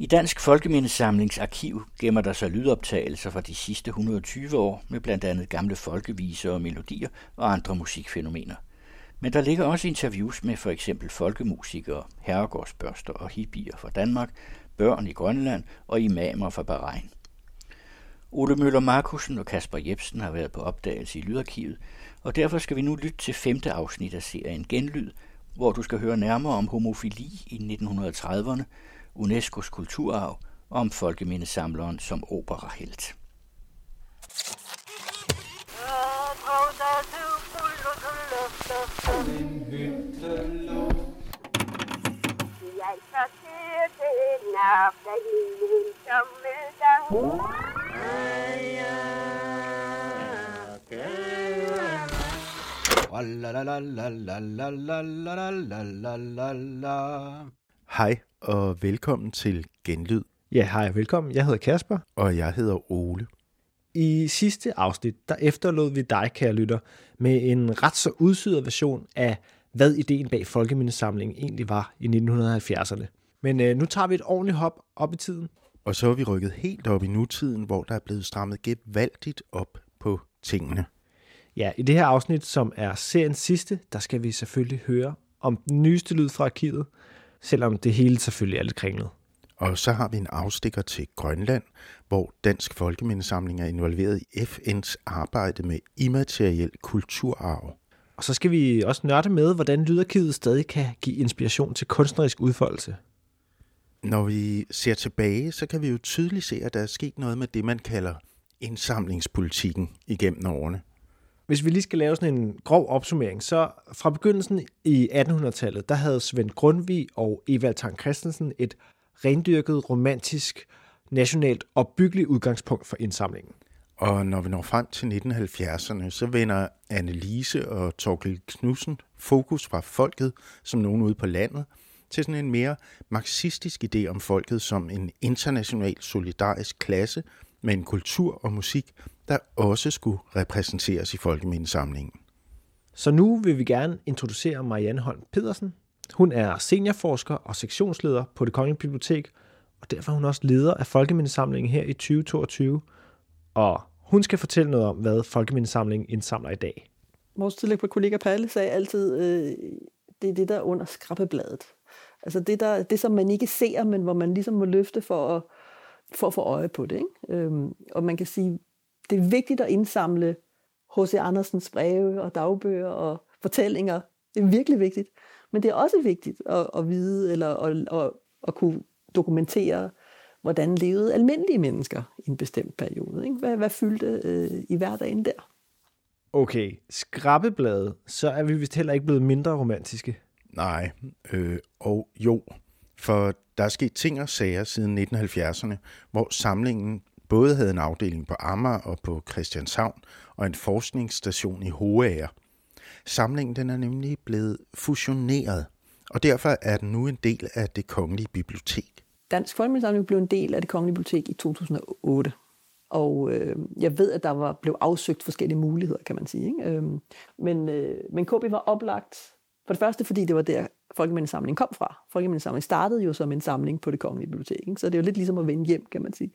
I Dansk Folkemindesamlings arkiv gemmer der sig lydoptagelser fra de sidste 120 år med blandt andet gamle folkeviser og melodier og andre musikfænomener. Men der ligger også interviews med for eksempel folkemusikere, herregårdsbørster og hippier fra Danmark, børn i Grønland og imamer fra Bahrain. Ole Møller Markusen og Kasper Jebsen har været på opdagelse i Lydarkivet, og derfor skal vi nu lytte til femte afsnit af serien Genlyd, hvor du skal høre nærmere om homofili i 1930'erne, UNESCO's kulturarv og om folkemindesamleren som operahelt. Jeg den aften i sommerdag. Hej og velkommen til Genlyd, Ja, hej og velkommen. Jeg hedder Kasper. og jeg hedder Ole. I sidste afsnit, der efterlod vi dig, kære lytter, med en ret så udsyret version af, hvad ideen bag Folkemindesamlingen egentlig var i 1970'erne. Men øh, nu tager vi et ordentligt hop op i tiden. Og så er vi rykket helt op i nutiden, hvor der er blevet strammet gevaldigt op på tingene. Ja, i det her afsnit, som er seriens sidste, der skal vi selvfølgelig høre om den nyeste lyd fra arkivet, selvom det hele selvfølgelig er lidt kringlet. Og så har vi en afstikker til Grønland, hvor Dansk Folkemindesamling er involveret i FN's arbejde med immateriel kulturarv. Og så skal vi også nørde med, hvordan lydarkivet stadig kan give inspiration til kunstnerisk udfoldelse. Når vi ser tilbage, så kan vi jo tydeligt se, at der er sket noget med det, man kalder indsamlingspolitikken igennem årene. Hvis vi lige skal lave sådan en grov opsummering, så fra begyndelsen i 1800-tallet, der havde Svend Grundvig og Evald Tang Christensen et rendyrket, romantisk, nationalt opbyggeligt udgangspunkt for indsamlingen. Og når vi når frem til 1970'erne, så vender Annelise og Torkel Knudsen fokus fra folket som nogen ude på landet til sådan en mere marxistisk idé om folket som en international solidarisk klasse med en kultur og musik, der også skulle repræsenteres i folkemindesamlingen. Så nu vil vi gerne introducere Marianne Holm Pedersen. Hun er seniorforsker og sektionsleder på det Kongelige Bibliotek, og derfor er hun også leder af Folkemindesamlingen her i 2022. Og hun skal fortælle noget om, hvad Folkemindesamlingen indsamler i dag. vores tidligere kollega Palle sagde altid, øh, det er det, der er under skrabbebladet. Altså det, der, det, som man ikke ser, men hvor man ligesom må løfte for at, for at få øje på det. Ikke? Øhm, og man kan sige, det er vigtigt at indsamle H.C. Andersens breve og dagbøger og fortællinger. Det er virkelig vigtigt. Men det er også vigtigt at, at vide eller at, at, at kunne dokumentere, hvordan levede almindelige mennesker i en bestemt periode. Ikke? Hvad, hvad fyldte øh, i hverdagen der? Okay, skrabbebladet, så er vi vist heller ikke blevet mindre romantiske. Nej, øh, og jo, for der er sket ting og sager siden 1970'erne, hvor samlingen både havde en afdeling på Amager og på Christianshavn, og en forskningsstation i Hoager. Samlingen den er nemlig blevet fusioneret, og derfor er den nu en del af det kongelige bibliotek. Dansk Folkemindesamling blev en del af det Kongelige Bibliotek i 2008. Og øh, jeg ved, at der var blev afsøgt forskellige muligheder, kan man sige. Ikke? Øhm, men, øh, men KB var oplagt, for det første fordi det var der, Folkemindesamlingen kom fra. Folkemindesamlingen startede jo som en samling på det Kongelige Bibliotek, ikke? så det er jo lidt ligesom at vende hjem, kan man sige.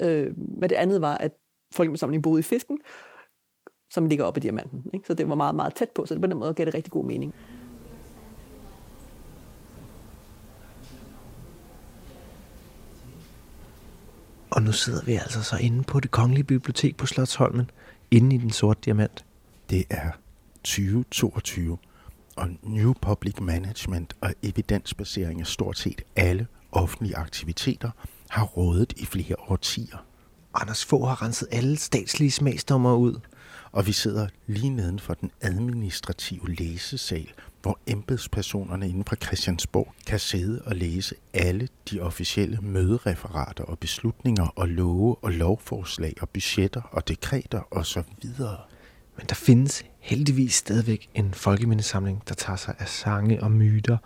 Øh, men det andet var, at Folkemindesamlingen boede i Fisken, som ligger oppe i Diamanten. Ikke? Så det var meget, meget tæt på, så på den måde gav det rigtig god mening. Og nu sidder vi altså så inde på det kongelige bibliotek på Slotsholmen, inde i den sorte diamant. Det er 2022, og New Public Management og evidensbasering af stort set alle offentlige aktiviteter har rådet i flere årtier. Anders Fogh har renset alle statslige smagsdommer ud. Og vi sidder lige neden for den administrative læsesal, hvor embedspersonerne inden for Christiansborg kan sidde og læse alle de officielle mødereferater og beslutninger og love og lovforslag og budgetter og dekreter osv. Men der findes heldigvis stadigvæk en folkemindesamling, der tager sig af sange og myter,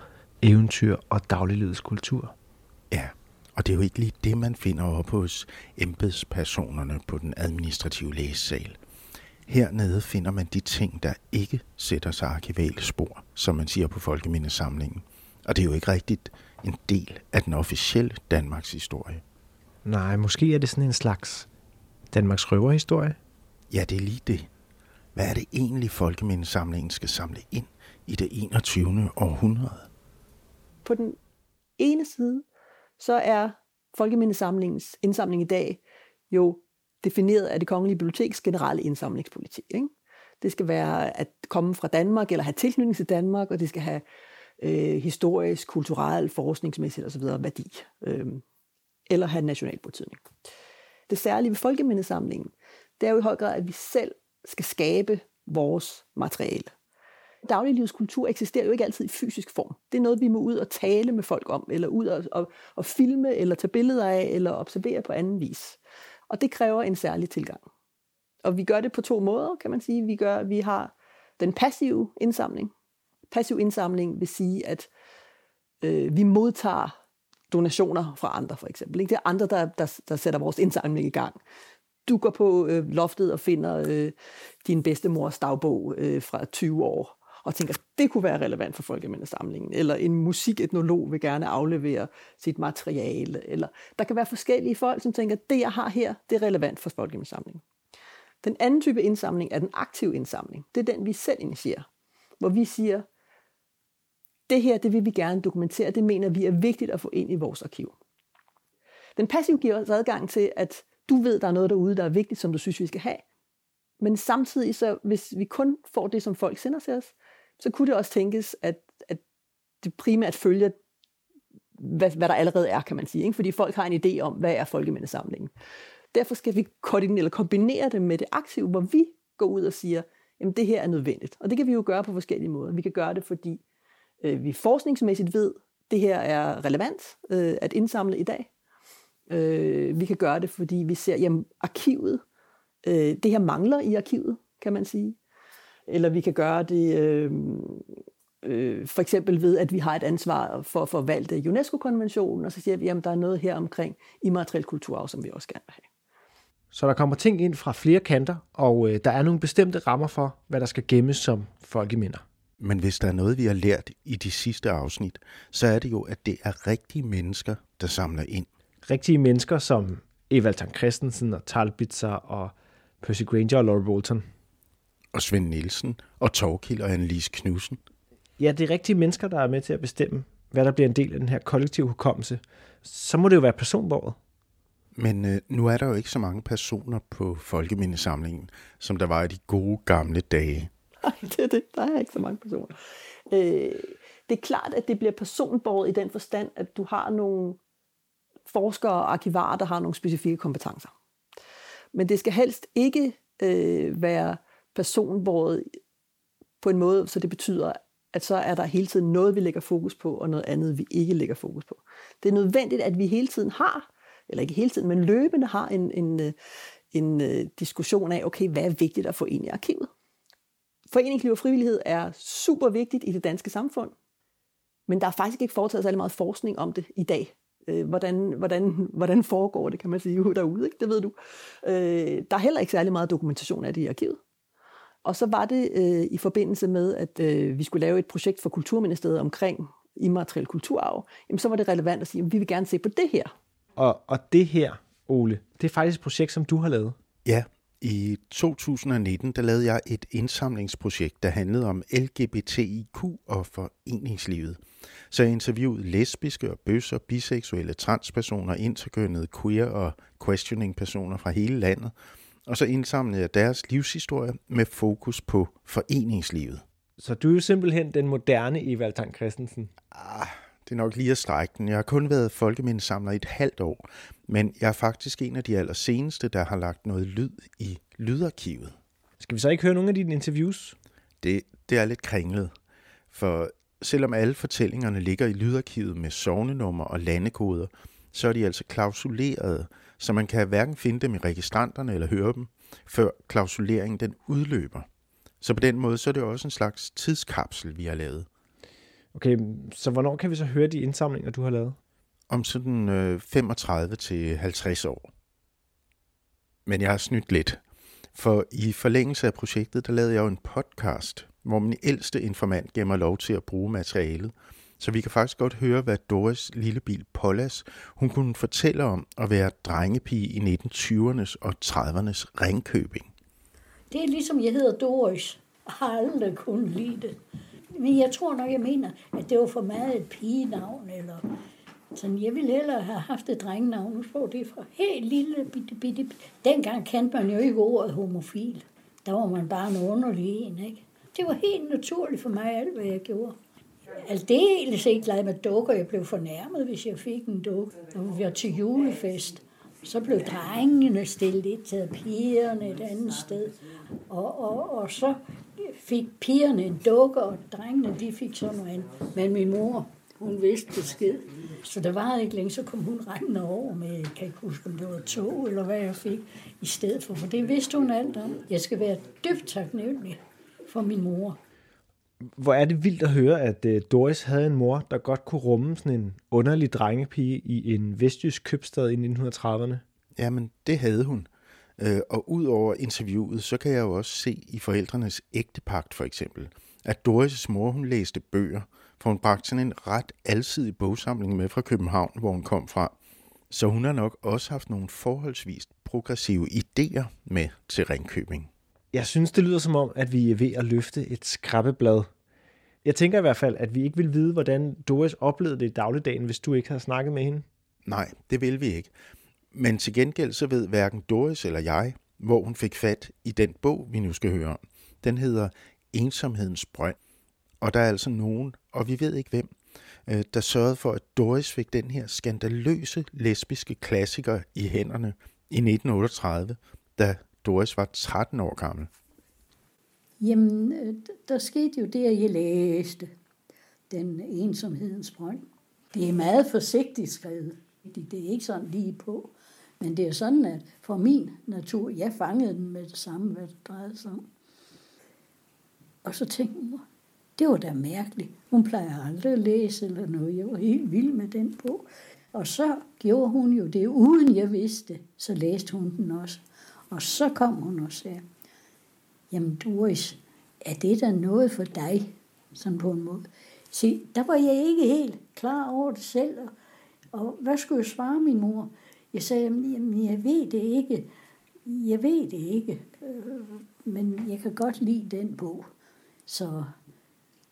eventyr og dagliglivets kultur. Ja, og det er jo ikke lige det, man finder op hos embedspersonerne på den administrative læsesal. Hernede finder man de ting, der ikke sætter sig arkivale spor, som man siger på folkemindesamlingen. Og det er jo ikke rigtigt en del af den officielle Danmarks historie. Nej, måske er det sådan en slags Danmarks røverhistorie. Ja, det er lige det. Hvad er det egentlig, Folkemindesamlingen skal samle ind i det 21. århundrede? På den ene side, så er Folkemindesamlingens indsamling i dag jo defineret af det kongelige biblioteks generelle indsamlingspolitik. Ikke? Det skal være at komme fra Danmark, eller have tilknytning til Danmark, og det skal have øh, historisk, kulturel, forskningsmæssigt osv. værdi, øh, eller have national betydning. Det særlige ved Folkemindesamlingen, det er jo i høj grad, at vi selv skal skabe vores materiale. Dagliglivskultur eksisterer jo ikke altid i fysisk form. Det er noget, vi må ud og tale med folk om, eller ud og, og, og filme, eller tage billeder af, eller observere på anden vis. Og det kræver en særlig tilgang. Og vi gør det på to måder, kan man sige. Vi, gør, vi har den passive indsamling. Passiv indsamling vil sige, at øh, vi modtager donationer fra andre, for eksempel. Ikke? Det er andre, der, der, der sætter vores indsamling i gang. Du går på øh, loftet og finder øh, din bedstemors dagbog øh, fra 20 år, og tænker, det kunne være relevant for folkemindesamlingen, eller en musiketnolog vil gerne aflevere sit materiale, eller der kan være forskellige folk, som tænker, det jeg har her, det er relevant for folkemindesamlingen. Den anden type indsamling er den aktive indsamling. Det er den, vi selv initierer, hvor vi siger, det her, det vil vi gerne dokumentere, det mener vi er vigtigt at få ind i vores arkiv. Den passive giver os adgang til, at du ved, der er noget derude, der er vigtigt, som du synes, vi skal have. Men samtidig, så hvis vi kun får det, som folk sender til os, så kunne det også tænkes, at, at det primært følger, hvad, hvad der allerede er, kan man sige. Ikke? Fordi folk har en idé om, hvad er folkemindesamlingen. Derfor skal vi koordinere eller kombinere det med det aktive, hvor vi går ud og siger, jamen det her er nødvendigt. Og det kan vi jo gøre på forskellige måder. Vi kan gøre det, fordi øh, vi forskningsmæssigt ved, det her er relevant øh, at indsamle i dag. Øh, vi kan gøre det, fordi vi ser, jamen arkivet, øh, det her mangler i arkivet, kan man sige. Eller vi kan gøre det øh, øh, for eksempel ved, at vi har et ansvar for at forvalte UNESCO-konventionen, og så siger vi, jamen der er noget her omkring immateriel kulturarv, som vi også gerne vil have. Så der kommer ting ind fra flere kanter, og øh, der er nogle bestemte rammer for, hvad der skal gemmes som folkeminder. Men hvis der er noget, vi har lært i de sidste afsnit, så er det jo, at det er rigtige mennesker, der samler ind. Rigtige mennesker som Evald Tang Christensen og Talbitzer og Percy Granger og Laura Bolton. Og Svend Nielsen og Torkild og Annelise Knudsen. Ja, det er rigtige mennesker, der er med til at bestemme, hvad der bliver en del af den her kollektive hukommelse. Så må det jo være personbordet. Men øh, nu er der jo ikke så mange personer på Folkemindesamlingen, som der var i de gode gamle dage. Nej, det er det. Der er ikke så mange personer. Øh, det er klart, at det bliver personbordet i den forstand, at du har nogle forskere og arkivarer, der har nogle specifikke kompetencer. Men det skal helst ikke øh, være personbordet på en måde, så det betyder, at så er der hele tiden noget, vi lægger fokus på, og noget andet, vi ikke lægger fokus på. Det er nødvendigt, at vi hele tiden har, eller ikke hele tiden, men løbende har en, en, en øh, diskussion af, okay, hvad er vigtigt at få ind i arkivet? Foreningsliv og frivillighed er super vigtigt i det danske samfund, men der er faktisk ikke foretaget særlig meget forskning om det i dag. Øh, hvordan, hvordan, hvordan foregår det, kan man sige, derude, ikke? det ved du. Øh, der er heller ikke særlig meget dokumentation af det i arkivet. Og så var det øh, i forbindelse med, at øh, vi skulle lave et projekt for Kulturministeriet omkring immateriel kulturarv, jamen så var det relevant at sige, at vi vil gerne se på det her. Og, og det her, Ole, det er faktisk et projekt, som du har lavet. Ja, i 2019 der lavede jeg et indsamlingsprojekt, der handlede om LGBTIQ og foreningslivet. Så jeg interviewede lesbiske og bøsser, biseksuelle, transpersoner, interkønnede, queer og questioning personer fra hele landet. Og så indsamlede jeg deres livshistorie med fokus på foreningslivet. Så du er jo simpelthen den moderne Evald Tang Christensen. Ah, det er nok lige at strække den. Jeg har kun været folkemindesamler i et halvt år, men jeg er faktisk en af de allerseneste, der har lagt noget lyd i lydarkivet. Skal vi så ikke høre nogle af dine interviews? Det, det er lidt kringlet, for selvom alle fortællingerne ligger i lydarkivet med sovnenummer og landekoder, så er de altså klausulerede, så man kan hverken finde dem i registranterne eller høre dem, før klausuleringen den udløber. Så på den måde så er det også en slags tidskapsel, vi har lavet. Okay, så hvornår kan vi så høre de indsamlinger, du har lavet? Om sådan øh, 35 til 50 år. Men jeg har snydt lidt. For i forlængelse af projektet, der lavede jeg jo en podcast, hvor min ældste informant gav mig lov til at bruge materialet. Så vi kan faktisk godt høre, hvad Doris lille bil Pollas, hun kunne fortælle om at være drengepige i 1920'ernes og 30'ernes Ringkøbing. Det er ligesom, jeg hedder Doris. Jeg har aldrig kunnet lide det. Men jeg tror nok, jeg mener, at det var for meget et pigenavn, eller sådan, jeg ville hellere have haft et drengenavn. Nu får det fra helt lille bitte, bitte, bitte. Dengang kendte man jo ikke ordet homofil. Der var man bare en underlig en, ikke? Det var helt naturligt for mig, alt hvad jeg gjorde. Aldeles ikke glad med dukker. Jeg blev fornærmet, hvis jeg fik en dukke. Når vi var til julefest. Så blev drengene stillet et til pigerne et andet sted. Og, og, og så fik pigerne en dukke, og drengene de fik sådan noget andet. Men min mor, hun vidste besked. Så der var ikke længe, så kom hun rendende over med, jeg kan ikke huske, om det var tog, eller hvad jeg fik i stedet for. For det vidste hun alt om. Jeg skal være dybt taknemmelig for min mor. Hvor er det vildt at høre, at øh, Doris havde en mor, der godt kunne rumme sådan en underlig drengepige i en vestjysk købstad i 1930'erne. Jamen, det havde hun. Øh, og ud over interviewet, så kan jeg jo også se i forældrenes ægtepagt for eksempel, at Doris' mor, hun læste bøger, for hun bragte sådan en ret alsidig bogsamling med fra København, hvor hun kom fra. Så hun har nok også haft nogle forholdsvis progressive idéer med til Ringkøbing. Jeg synes, det lyder som om, at vi er ved at løfte et skrabbeblad. Jeg tænker i hvert fald, at vi ikke vil vide, hvordan Doris oplevede det i dagligdagen, hvis du ikke havde snakket med hende. Nej, det vil vi ikke. Men til gengæld så ved hverken Doris eller jeg, hvor hun fik fat i den bog, vi nu skal høre om. Den hedder Ensomhedens Brønd. Og der er altså nogen, og vi ved ikke hvem, øh, der sørgede for, at Doris fik den her skandaløse lesbiske klassiker i hænderne i 1938, da Doris var 13 år gammel. Jamen, øh, der skete jo det, at jeg læste den ensomhedens brønd. Det er meget forsigtigt skrevet. Det er ikke sådan lige på. Men det er sådan, at for min natur, jeg fangede den med det samme, hvad det drejede sig om. Og så tænkte jeg, det var da mærkeligt. Hun plejer aldrig at læse eller noget. Jeg var helt vild med den bog. Og så gjorde hun jo det, uden jeg vidste. Så læste hun den også. Og så kom hun og sagde, jamen Doris, er det da noget for dig? Sådan på en måde. Se, der var jeg ikke helt klar over det selv. Og, og hvad skulle jeg svare min mor? Jeg sagde, jamen jeg ved det ikke. Jeg ved det ikke. Øh, men jeg kan godt lide den bog. Så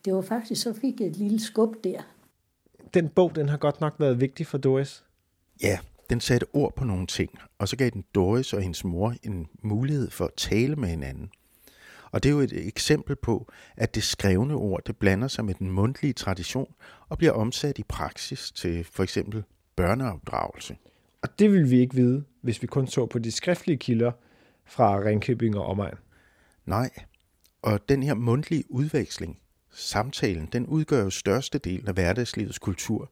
det var faktisk, så fik jeg et lille skub der. Den bog, den har godt nok været vigtig for Doris. Ja, den satte ord på nogle ting, og så gav den Doris og hendes mor en mulighed for at tale med hinanden. Og det er jo et eksempel på, at det skrevne ord, det blander sig med den mundtlige tradition og bliver omsat i praksis til for eksempel børneopdragelse. Og det vil vi ikke vide, hvis vi kun så på de skriftlige kilder fra Ringkøbing og omegn. Nej, og den her mundtlige udveksling, samtalen, den udgør jo størstedelen af hverdagslivets kultur.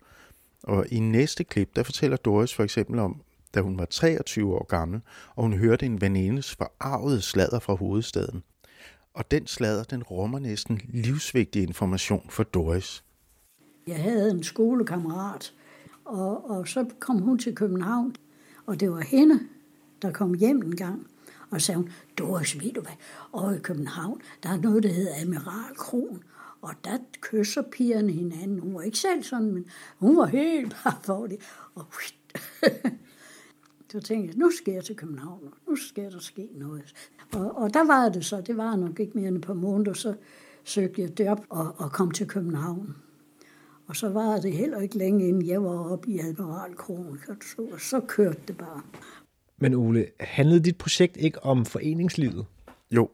Og i næste klip, der fortæller Doris for eksempel om, da hun var 23 år gammel, og hun hørte en venindes forarvede sladder fra hovedstaden. Og den sladder, den rummer næsten livsvigtig information for Doris. Jeg havde en skolekammerat, og, og så kom hun til København, og det var hende, der kom hjem en gang. Og sagde hun, Doris, ved du hvad, over i København, der er noget, der hedder Amiral Kron, og der kysser pigerne hinanden. Hun var ikke selv sådan, men hun var helt bare for det. Og så tænkte jeg, nu skal jeg til København, nu skal der ske noget. Og, og der var det så, det var nok ikke mere end et par måneder, så søgte jeg det op og, og kom til København. Og så var det heller ikke længe, inden jeg var oppe i Admiral Kron, og så kørte det bare. Men Ole, handlede dit projekt ikke om foreningslivet? Jo,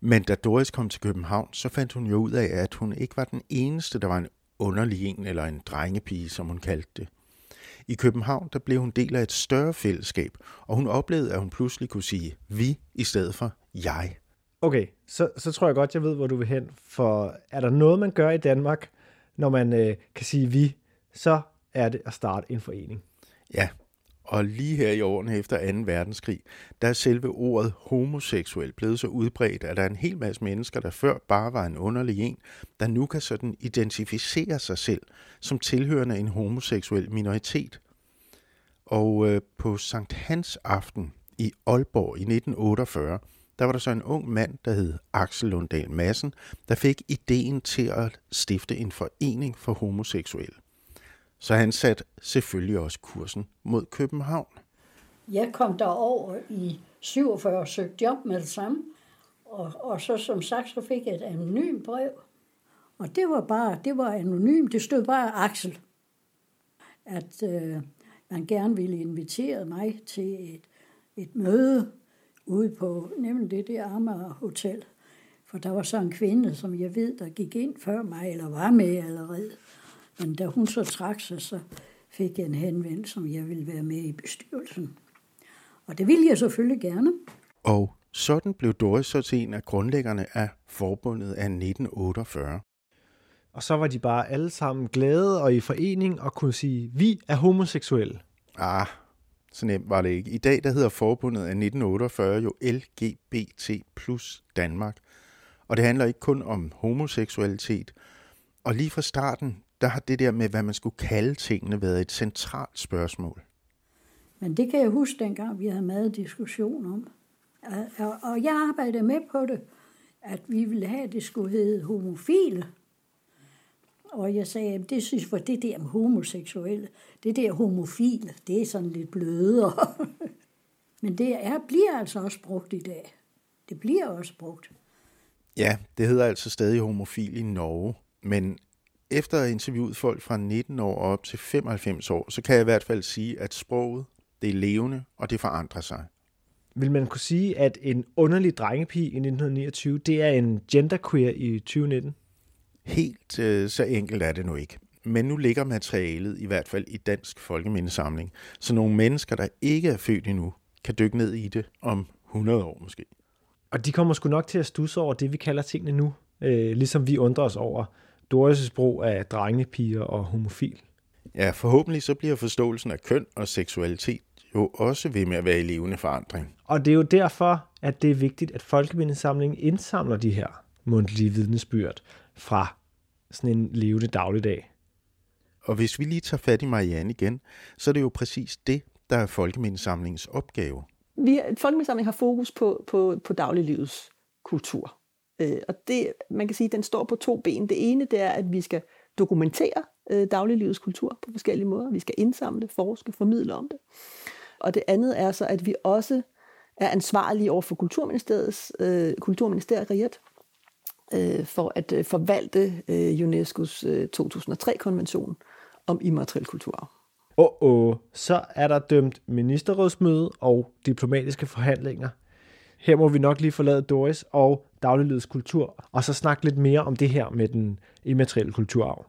men da Doris kom til København, så fandt hun jo ud af, at hun ikke var den eneste, der var en underlig en eller en drengepige, som hun kaldte det. I København der blev hun del af et større fællesskab, og hun oplevede, at hun pludselig kunne sige vi i stedet for jeg. Okay, så, så tror jeg godt, jeg ved, hvor du vil hen. For er der noget, man gør i Danmark, når man øh, kan sige vi, så er det at starte en forening. Ja, og lige her i årene efter 2. verdenskrig, der er selve ordet homoseksuel blevet så udbredt, at der er en hel masse mennesker, der før bare var en underlig en, der nu kan sådan identificere sig selv som tilhørende en homoseksuel minoritet. Og øh, på Sankt Hans aften i Aalborg i 1948, der var der så en ung mand, der hed Axel Lunddal Madsen, der fik ideen til at stifte en forening for homoseksuelle. Så han satte selvfølgelig også kursen mod København. Jeg kom derover i 47 og søgte job med det samme. Og, og så som sagt, så fik jeg et anonymt brev. Og det var bare, det var anonymt. Det stod bare Axel. At øh, man gerne ville invitere mig til et, et møde ude på nemlig det der Amager Hotel. For der var så en kvinde, som jeg ved, der gik ind før mig, eller var med allerede. Men da hun så trak sig, så fik jeg en henvendelse, som jeg ville være med i bestyrelsen. Og det ville jeg selvfølgelig gerne. Og sådan blev Doris så til en af grundlæggerne af forbundet af 1948. Og så var de bare alle sammen glade og i forening og kunne sige, vi er homoseksuelle. Ah, så nemt var det ikke. I dag der hedder forbundet af 1948 jo LGBT plus Danmark. Og det handler ikke kun om homoseksualitet. Og lige fra starten, der har det der med, hvad man skulle kalde tingene, været et centralt spørgsmål. Men det kan jeg huske dengang, vi havde meget diskussion om. Og jeg arbejdede med på det, at vi ville have, at det skulle hedde homofile. Og jeg sagde, at det synes for det der med homoseksuelle, det der homofile, det er sådan lidt blødere. Men det er, bliver altså også brugt i dag. Det bliver også brugt. Ja, det hedder altså stadig homofil i Norge, men efter at have interviewet folk fra 19 år op til 95 år, så kan jeg i hvert fald sige, at sproget, det er levende, og det forandrer sig. Vil man kunne sige, at en underlig drengepige i 1929, det er en genderqueer i 2019? Helt øh, så enkelt er det nu ikke. Men nu ligger materialet i hvert fald i Dansk Folkemindesamling, så nogle mennesker, der ikke er født endnu, kan dykke ned i det om 100 år måske. Og de kommer sgu nok til at stusse over det, vi kalder tingene nu, øh, ligesom vi undrer os over Doris' brug af drengepiger og homofil. Ja, forhåbentlig så bliver forståelsen af køn og seksualitet jo også ved med at være i levende forandring. Og det er jo derfor, at det er vigtigt, at Folkemindesamlingen indsamler de her mundtlige vidnesbyrd fra sådan en levende dagligdag. Og hvis vi lige tager fat i Marianne igen, så er det jo præcis det, der er Folkemindesamlingens opgave. Vi, Folkemindesamlingen har fokus på, på, på dagliglivets kultur. Øh, og det, man kan sige, den står på to ben. Det ene, det er, at vi skal dokumentere øh, dagliglivets kultur på forskellige måder. Vi skal indsamle, forske, formidle om det. Og det andet er så, at vi også er ansvarlige over for Kulturministeriets, øh, Kulturministeriet øh, for at øh, forvalte øh, UNESCO's øh, 2003-konvention om immateriel kulturarv. Åh, oh, oh. så er der dømt ministerrådsmøde og diplomatiske forhandlinger. Her må vi nok lige forlade Doris og dagliglivets kultur, og så snakke lidt mere om det her med den immaterielle kulturarv.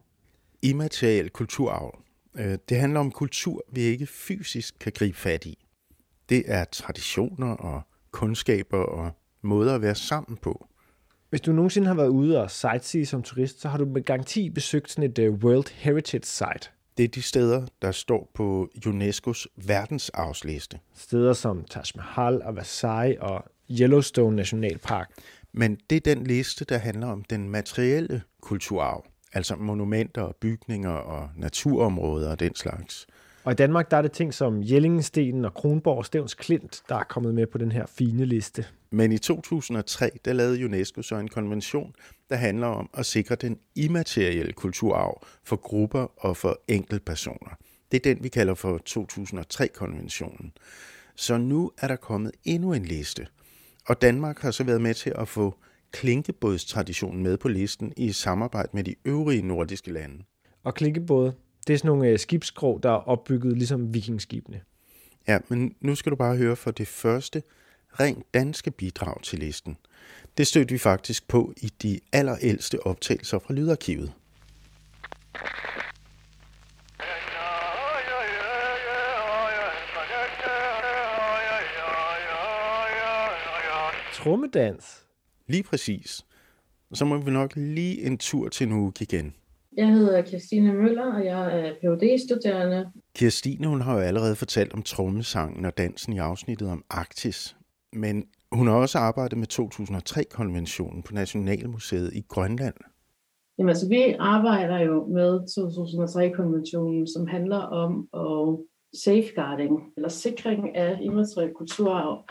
Immateriel kulturarv. Øh, det handler om kultur, vi ikke fysisk kan gribe fat i. Det er traditioner og kundskaber og måder at være sammen på. Hvis du nogensinde har været ude og sightsee som turist, så har du med garanti besøgt sådan et uh, World Heritage Site. Det er de steder, der står på UNESCO's verdensarvsliste. Steder som Taj Mahal og Versailles og Yellowstone Nationalpark. Men det er den liste, der handler om den materielle kulturarv. Altså monumenter og bygninger og naturområder og den slags. Og i Danmark der er det ting som Jellingstenen og Kronborg og Stævns Klint, der er kommet med på den her fine liste. Men i 2003, der lavede UNESCO så en konvention, der handler om at sikre den immaterielle kulturarv for grupper og for enkeltpersoner. Det er den, vi kalder for 2003-konventionen. Så nu er der kommet endnu en liste. Og Danmark har så været med til at få klinkebådstraditionen med på listen i samarbejde med de øvrige nordiske lande. Og klinkebåde, det er sådan nogle øh, skibsskrog, der er opbygget ligesom vikingskibene. Ja, men nu skal du bare høre for det første rent danske bidrag til listen. Det stødte vi faktisk på i de allerældste optagelser fra Lydarkivet. Trummedans. Lige præcis. Så må vi nok lige en tur til Nuuk igen. Jeg hedder Kirstine Møller, og jeg er phd studerende Kirstine hun har jo allerede fortalt om trommesangen og dansen i afsnittet om Arktis. Men hun har også arbejdet med 2003-konventionen på Nationalmuseet i Grønland. Jamen altså, vi arbejder jo med 2003-konventionen, som handler om at safeguarding, eller sikring af immateriel kulturarv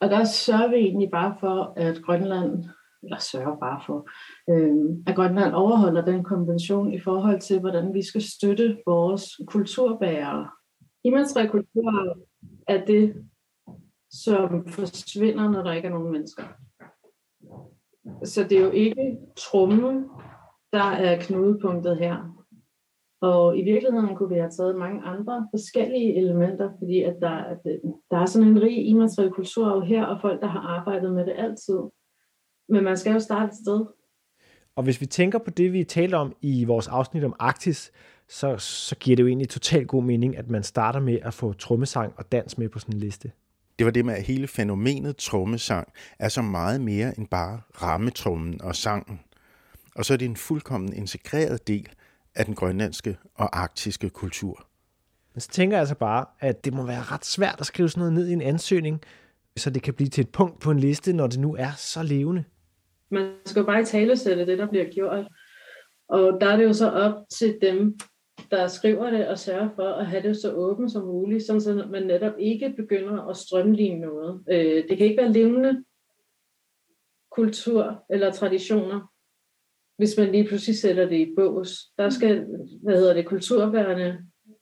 og der sørger vi egentlig bare for, at Grønland, eller sørger bare for, øh, at Grønland overholder den konvention i forhold til, hvordan vi skal støtte vores kulturbærere. Immateriel kultur er det, som forsvinder, når der ikke er nogen mennesker. Så det er jo ikke trummen, der er knudepunktet her. Og i virkeligheden kunne vi have taget mange andre forskellige elementer, fordi at der, at der er sådan en rig immateriel kultur her, og folk, der har arbejdet med det altid. Men man skal jo starte et sted. Og hvis vi tænker på det, vi talte om i vores afsnit om Arktis, så, så giver det jo egentlig totalt god mening, at man starter med at få trommesang og dans med på sådan en liste. Det var det med, at hele fænomenet trommesang er så meget mere end bare rammetrummen og sangen. Og så er det en fuldkommen integreret del af den grønlandske og arktiske kultur. Men så tænker jeg altså bare, at det må være ret svært at skrive sådan noget ned i en ansøgning, så det kan blive til et punkt på en liste, når det nu er så levende. Man skal jo bare i talesætte det, der bliver gjort. Og der er det jo så op til dem, der skriver det og sørger for at have det så åbent som muligt, så man netop ikke begynder at strømligne noget. Øh, det kan ikke være levende kultur eller traditioner, hvis man lige pludselig sætter det i bås. Der skal, hvad hedder det, kulturbærerne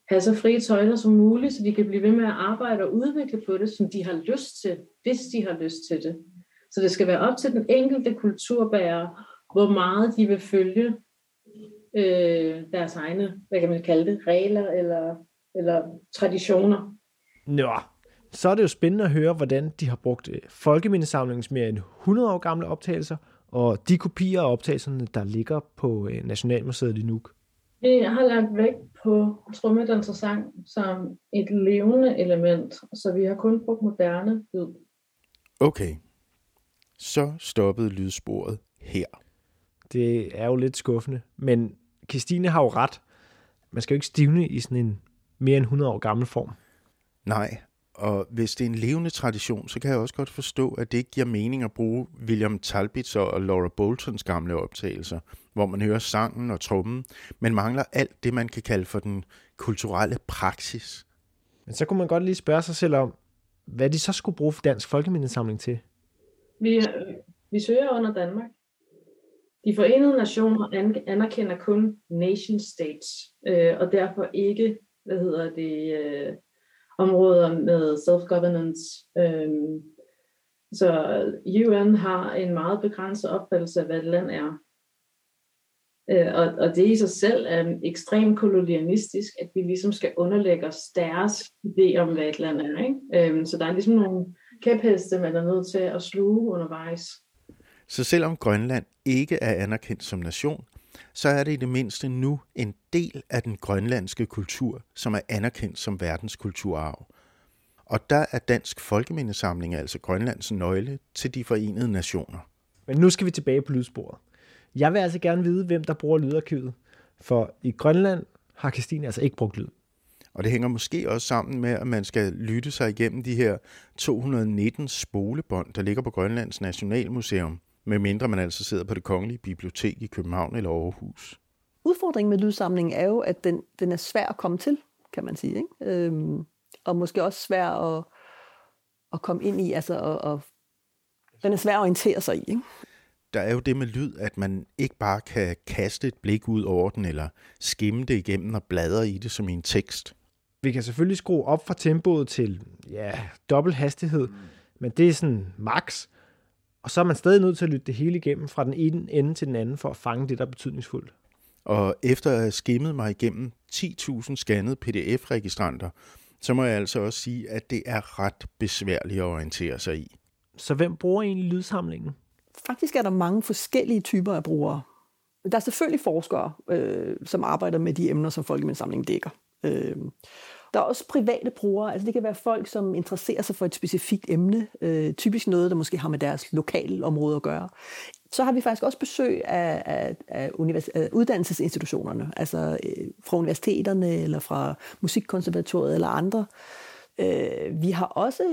have så frie tøjler som muligt, så de kan blive ved med at arbejde og udvikle på det, som de har lyst til, hvis de har lyst til det. Så det skal være op til den enkelte kulturbærer, hvor meget de vil følge øh, deres egne, hvad kan man kalde det, regler eller, eller traditioner. Nå, så er det jo spændende at høre, hvordan de har brugt øh, Folkemindesamlingens mere end 100 år gamle optagelser, og de kopier af optagelserne, der ligger på øh, Nationalmuseet i Nuuk. Vi har lagt vægt på trommedans og sang som et levende element, så vi har kun brugt moderne lyd. Okay, så stoppede lydsporet her. Det er jo lidt skuffende, men Christine har jo ret. Man skal jo ikke stivne i sådan en mere end 100 år gammel form. Nej, og hvis det er en levende tradition, så kan jeg også godt forstå, at det ikke giver mening at bruge William Talbits og Laura Boltons gamle optagelser, hvor man hører sangen og trummen, men mangler alt det, man kan kalde for den kulturelle praksis. Men så kunne man godt lige spørge sig selv om, hvad de så skulle bruge for Dansk Folkemindesamling til. Vi, vi søger under Danmark. De forenede nationer anerkender kun nation states, øh, og derfor ikke, hvad hedder det, øh, områder med self-governance. Øh, så UN har en meget begrænset opfattelse af, hvad et land er. Øh, og, og det i sig selv er ekstremt kolonialistisk, at vi ligesom skal underlægge os deres idé om, hvad et land er. Ikke? Øh, så der er ligesom nogle kæpheste, man er nødt til at sluge undervejs. Så selvom Grønland ikke er anerkendt som nation, så er det i det mindste nu en del af den grønlandske kultur, som er anerkendt som verdenskulturarv. Og der er Dansk Folkemindesamling altså Grønlands nøgle til de forenede nationer. Men nu skal vi tilbage på lydsporet. Jeg vil altså gerne vide, hvem der bruger lydarkivet. For i Grønland har Christine altså ikke brugt lyd. Og det hænger måske også sammen med, at man skal lytte sig igennem de her 219 spolebånd, der ligger på Grønlands Nationalmuseum medmindre man altså sidder på det kongelige bibliotek i København eller Aarhus. Udfordringen med lydsamlingen er jo, at den, den er svær at komme til, kan man sige. Ikke? Øhm, og måske også svær at, at komme ind i. Altså, og, og, den er svær at orientere sig i. Ikke? Der er jo det med lyd, at man ikke bare kan kaste et blik ud over den, eller skimme det igennem og bladre i det som i en tekst. Vi kan selvfølgelig skrue op fra tempoet til ja, dobbelt hastighed, men det er sådan max. Og så er man stadig nødt til at lytte det hele igennem fra den ene ende til den anden for at fange det, der er betydningsfuldt. Og efter at have skimmet mig igennem 10.000 scannede PDF-registranter, så må jeg altså også sige, at det er ret besværligt at orientere sig i. Så hvem bruger egentlig lydsamlingen? Faktisk er der mange forskellige typer af brugere. Der er selvfølgelig forskere, øh, som arbejder med de emner, som Folkemindesamlingen dækker. Øh, der er også private brugere, altså det kan være folk, som interesserer sig for et specifikt emne, øh, typisk noget, der måske har med deres lokale område at gøre. Så har vi faktisk også besøg af, af, af, univers- af uddannelsesinstitutionerne, altså øh, fra universiteterne eller fra musikkonservatoriet eller andre. Øh, vi har også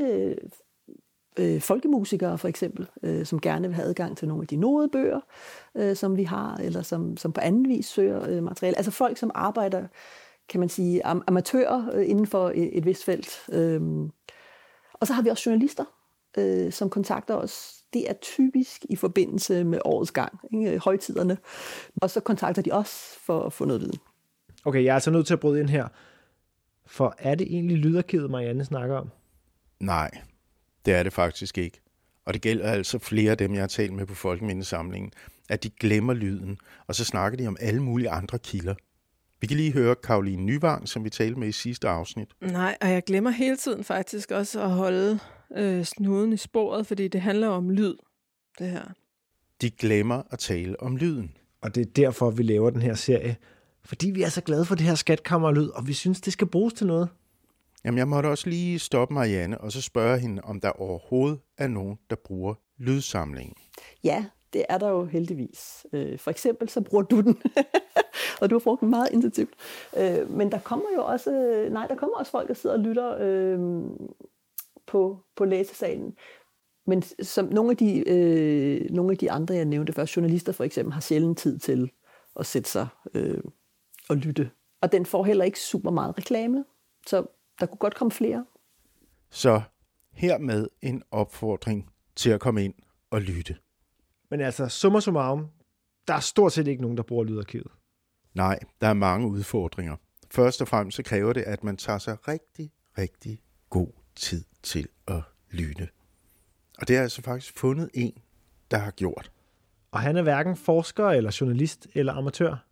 øh, folkemusikere for eksempel, øh, som gerne vil have adgang til nogle af de nodebøger, øh, som vi har, eller som, som på anden vis søger øh, materiale. Altså folk, som arbejder kan man sige, am- amatører øh, inden for et, et vist felt. Øhm, og så har vi også journalister, øh, som kontakter os, det er typisk i forbindelse med årets gang, ikke? højtiderne. Og så kontakter de os for at få noget viden. Okay, jeg er altså nødt til at bryde ind her. For er det egentlig lydarkivet, Marianne snakker om? Nej, det er det faktisk ikke. Og det gælder altså flere af dem, jeg har talt med på Folkemindesamlingen, at de glemmer lyden, og så snakker de om alle mulige andre kilder. Vi kan lige høre Karoline Nyvang, som vi talte med i sidste afsnit. Nej, og jeg glemmer hele tiden faktisk også at holde øh, snuden i sporet, fordi det handler om lyd, det her. De glemmer at tale om lyden. Og det er derfor, vi laver den her serie. Fordi vi er så glade for det her skatkammerlyd, og vi synes, det skal bruges til noget. Jamen, jeg måtte også lige stoppe Marianne og så spørge hende, om der overhovedet er nogen, der bruger lydsamlingen. Ja, det er der jo heldigvis. Øh, for eksempel så bruger du den, og du har brugt den meget intensivt. Øh, men der kommer jo også, nej, der kommer også folk, der sidder og lytter øh, på, på læsesalen. Men som nogle af, de, øh, nogle af de andre, jeg nævnte før, journalister for eksempel, har sjældent tid til at sætte sig øh, og lytte. Og den får heller ikke super meget reklame, så der kunne godt komme flere. Så hermed en opfordring til at komme ind og lytte. Men altså, summa summarum, der er stort set ikke nogen, der bruger lydarkivet. Nej, der er mange udfordringer. Først og fremmest så kræver det, at man tager sig rigtig, rigtig god tid til at lytte. Og det er altså faktisk fundet en, der har gjort. Og han er hverken forsker eller journalist eller amatør.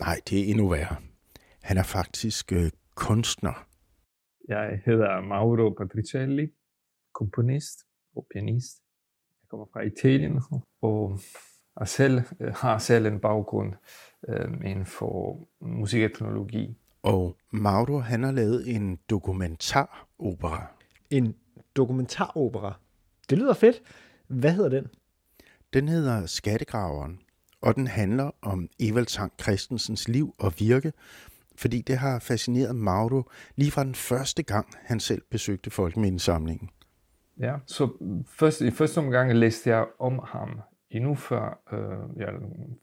Nej, det er endnu værre. Han er faktisk øh, kunstner. Jeg hedder Mauro Patricelli, komponist og pianist. Jeg kommer fra Italien og er selv, har selv en baggrund øh, inden for musiketnologi. Og Mauro, han har lavet en dokumentaropera. En dokumentaropera. Det lyder fedt. Hvad hedder den? Den hedder Skattegraveren, og den handler om Evald Tang Christensens liv og virke, fordi det har fascineret Mauro lige fra den første gang, han selv besøgte Folkemindesamlingen. Ja, så først, i første omgang læste jeg om ham, endnu før øh, jeg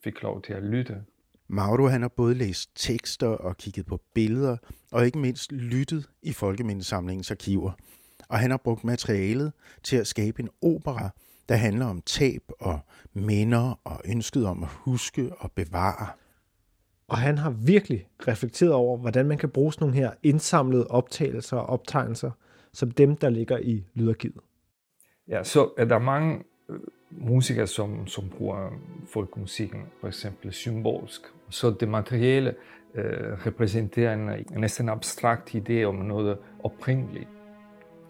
fik lov til at lytte. Mauro han har både læst tekster og kigget på billeder, og ikke mindst lyttet i Folkemindesamlingens arkiver. Og han har brugt materialet til at skabe en opera, der handler om tab og minder og ønsket om at huske og bevare. Og han har virkelig reflekteret over, hvordan man kan bruge sådan nogle her indsamlede optagelser og optegnelser, som dem, der ligger i lydarkivet. Ja, så er der mange øh, musikere, som, som bruger folkmusikken, for eksempel symbolsk. Så det materielle øh, repræsenterer en, en næsten abstrakt idé om noget oprindeligt.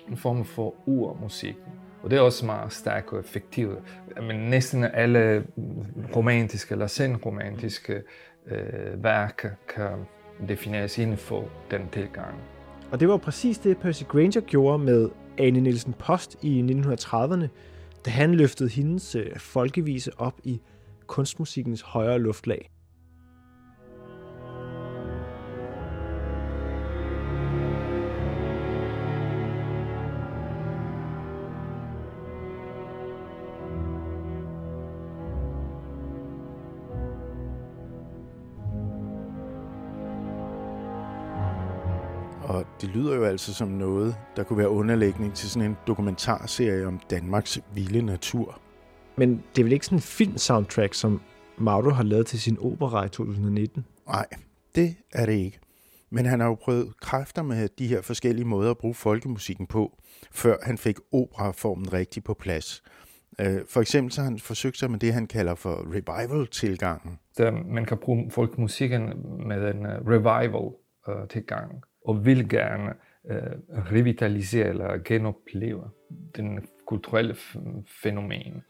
En form for urmusik. Og det er også meget stærkt og effektivt. Men næsten alle romantiske eller senromantiske øh, værker kan defineres inden for den tilgang. Og det var præcis det, Percy Granger gjorde med Anne Nielsen Post i 1930'erne, da han løftede hendes øh, folkevise op i kunstmusikkens højere luftlag. Lyder jo altså som noget, der kunne være underlægning til sådan en dokumentarserie om Danmarks vilde natur. Men det er vel ikke sådan en film-soundtrack, som Mauro har lavet til sin opera i 2019? Nej, det er det ikke. Men han har jo prøvet kræfter med de her forskellige måder at bruge folkemusikken på, før han fik operaformen rigtig på plads. Øh, for eksempel så har han forsøgt sig med det, han kalder for revival-tilgangen. Man kan bruge folkemusikken med en øh, revival-tilgang og vil gerne øh, revitalisere eller genopleve den kulturelle fænomen.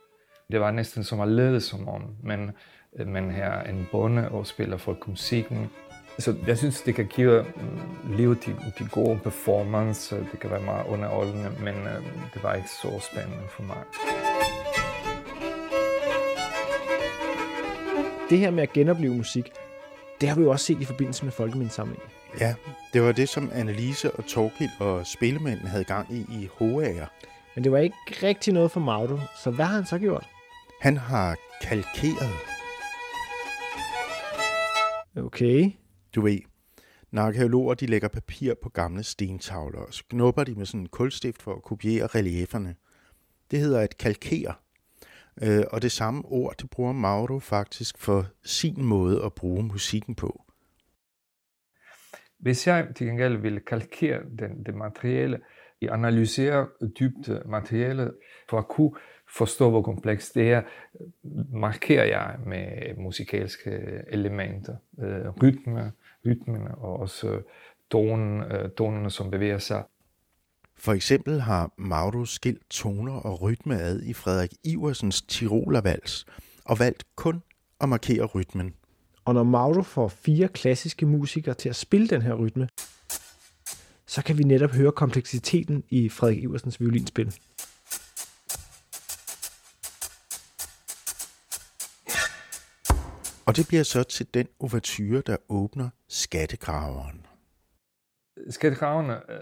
Det var næsten som at lede som om, men øh, man er en bonde og spiller folkemusikken. Så jeg synes, det kan give mm, liv til de performance. Det kan være meget underholdende, men øh, det var ikke så spændende for mig. Det her med at genopleve musik, det har vi jo også set i forbindelse med folkemindesamlingen. Ja, det var det, som Annelise og Torkild og spillemændene havde gang i i Hoager. Men det var ikke rigtig noget for Mauro, så hvad har han så gjort? Han har kalkeret. Okay. Du ved, når arkeologer de lægger papir på gamle stentavler, og så knupper de med sådan en kulstift for at kopiere relieferne. det hedder at kalkere. Øh, og det samme ord, det bruger Mauro faktisk for sin måde at bruge musikken på. Hvis jeg til gengæld vil kalkere den, det materiale, analysere dybt materialet for at kunne forstå, hvor komplekst det er, markerer jeg med musikalske elementer, øh, rytme, rytmen og også tonen, øh, tonerne, som bevæger sig. For eksempel har Mauro skilt toner og rytme ad i Frederik Iversens Tirolervals og valgt kun at markere rytmen. Og når Mauro får fire klassiske musikere til at spille den her rytme, så kan vi netop høre kompleksiteten i Frederik Iversens violinspil. Og det bliver så til den ouverture, der åbner Skattegraveren. Skattegraverne øh,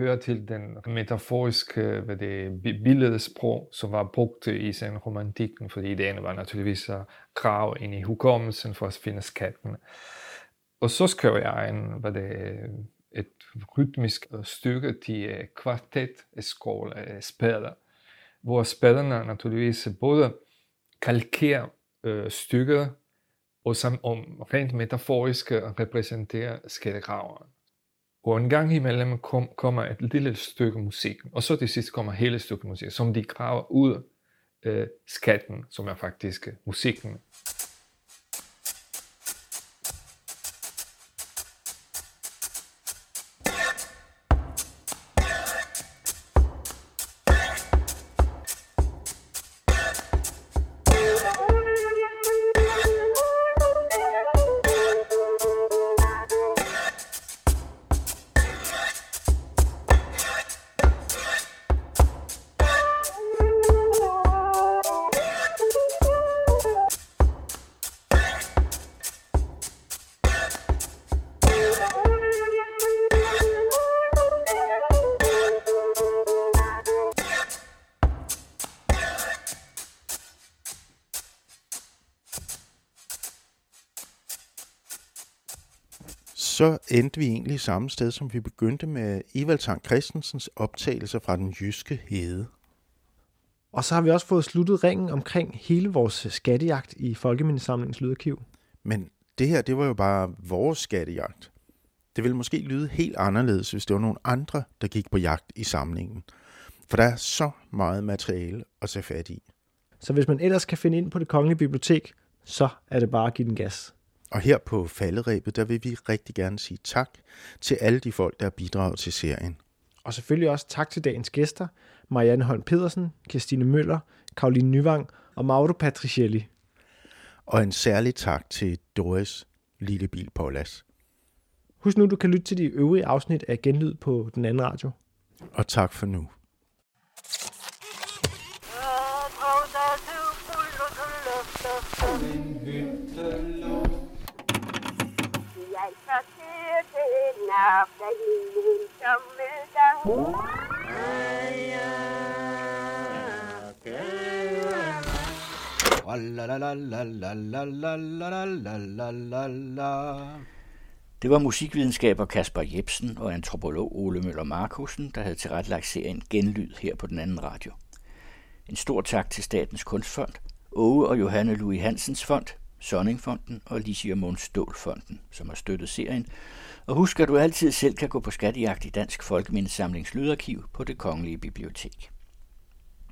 hører til den metaforiske hvad det, billedsprog, som var brugt i sen romantikken, fordi ideen var naturligvis at grave ind i hukommelsen for at finde skatten. Og så skrev jeg en, hvad det, et rytmisk stykke til øh, kvartet skål øh, af spæder, hvor spæderne naturligvis både kalkerer øh, stykket, og som om rent metaforisk repræsenterer skattegraveren. Og en gang imellem kom, kommer et lille stykke musik, og så til sidst kommer hele stykke musik, som de graver ud af øh, skatten, som er faktisk øh, musikken. Så endte vi egentlig samme sted, som vi begyndte med Evald Tang Christensens optagelser fra den jyske hede. Og så har vi også fået sluttet ringen omkring hele vores skattejagt i Folkemindesamlingens lydarkiv. Men det her, det var jo bare vores skattejagt. Det ville måske lyde helt anderledes, hvis det var nogle andre, der gik på jagt i samlingen. For der er så meget materiale at tage fat i. Så hvis man ellers kan finde ind på det kongelige bibliotek, så er det bare at give den gas. Og her på falderæbet, der vil vi rigtig gerne sige tak til alle de folk, der har bidraget til serien. Og selvfølgelig også tak til dagens gæster, Marianne Holm Pedersen, Christine Møller, Karoline Nyvang og Mauro Patricielli. Og en særlig tak til Doris Lillebil Paulas. Husk nu, du kan lytte til de øvrige afsnit af Genlyd på den anden radio. Og tak for nu. Sorterede nap, da himlen sommeldag. Det var musikvidenskaber Kasper Jebsen og antropolog Ole Møller Markusen, der havde tilrettelagt serien Genlyd her på den anden radio. En stor tak til Statens Kunstfond, Åge og Johanne Louis Hansens Fond, Sonningfonden og Lisier Måns Stålfonden, som har støttet serien. Og husk, at du altid selv kan gå på skattejagt i Dansk Folkemindesamlings Lydarkiv på det Kongelige Bibliotek.